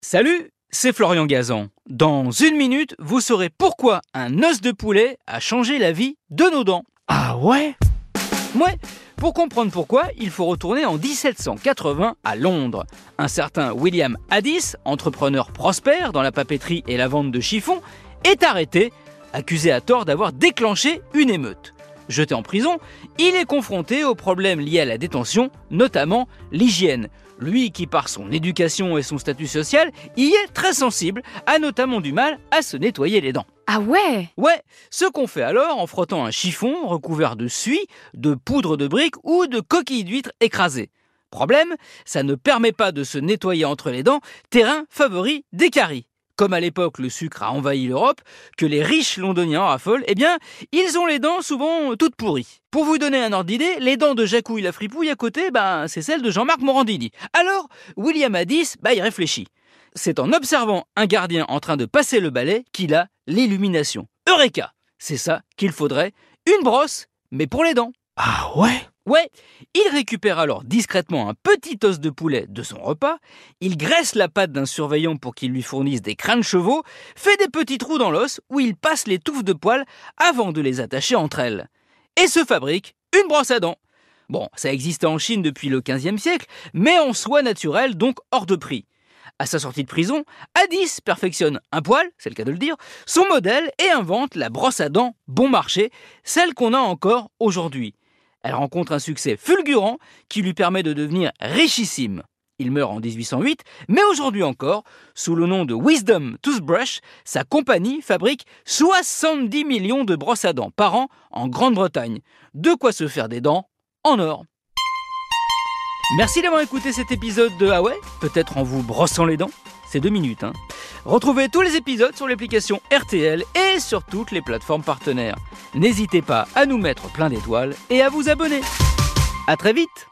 Salut, c'est Florian Gazan. Dans une minute, vous saurez pourquoi un os de poulet a changé la vie de nos dents. Ah ouais? Ouais, pour comprendre pourquoi, il faut retourner en 1780 à Londres. Un certain William Addis, entrepreneur prospère dans la papeterie et la vente de chiffons, est arrêté, accusé à tort d'avoir déclenché une émeute. Jeté en prison, il est confronté aux problèmes liés à la détention, notamment l'hygiène. Lui qui par son éducation et son statut social y est très sensible, a notamment du mal à se nettoyer les dents. Ah ouais? Ouais, ce qu'on fait alors en frottant un chiffon recouvert de suie, de poudre de briques ou de coquilles d'huîtres écrasées. Problème, ça ne permet pas de se nettoyer entre les dents, terrain favori des caries. Comme à l'époque le sucre a envahi l'Europe, que les riches londoniens raffolent, eh bien, ils ont les dents souvent toutes pourries. Pour vous donner un ordre d'idée, les dents de Jacouille la fripouille à côté, ben, c'est celles de Jean-Marc Morandini. Alors, William Addis, bah, il réfléchit. C'est en observant un gardien en train de passer le balai qu'il a l'illumination. Eureka C'est ça qu'il faudrait, une brosse, mais pour les dents. Ah ouais? Ouais, il récupère alors discrètement un petit os de poulet de son repas, il graisse la patte d'un surveillant pour qu'il lui fournisse des crânes chevaux, fait des petits trous dans l'os où il passe les touffes de poils avant de les attacher entre elles. Et se fabrique une brosse à dents. Bon, ça existait en Chine depuis le 15e siècle, mais en soie naturelle, donc hors de prix. À sa sortie de prison, Addis perfectionne un poil, c'est le cas de le dire, son modèle et invente la brosse à dents bon marché, celle qu'on a encore aujourd'hui. Elle rencontre un succès fulgurant qui lui permet de devenir richissime. Il meurt en 1808, mais aujourd'hui encore, sous le nom de Wisdom Toothbrush, sa compagnie fabrique 70 millions de brosses à dents par an en Grande-Bretagne. De quoi se faire des dents en or. Merci d'avoir écouté cet épisode de Ah ouais? Peut-être en vous brossant les dents? C'est deux minutes, hein Retrouvez tous les épisodes sur l'application RTL et sur toutes les plateformes partenaires. N'hésitez pas à nous mettre plein d'étoiles et à vous abonner. À très vite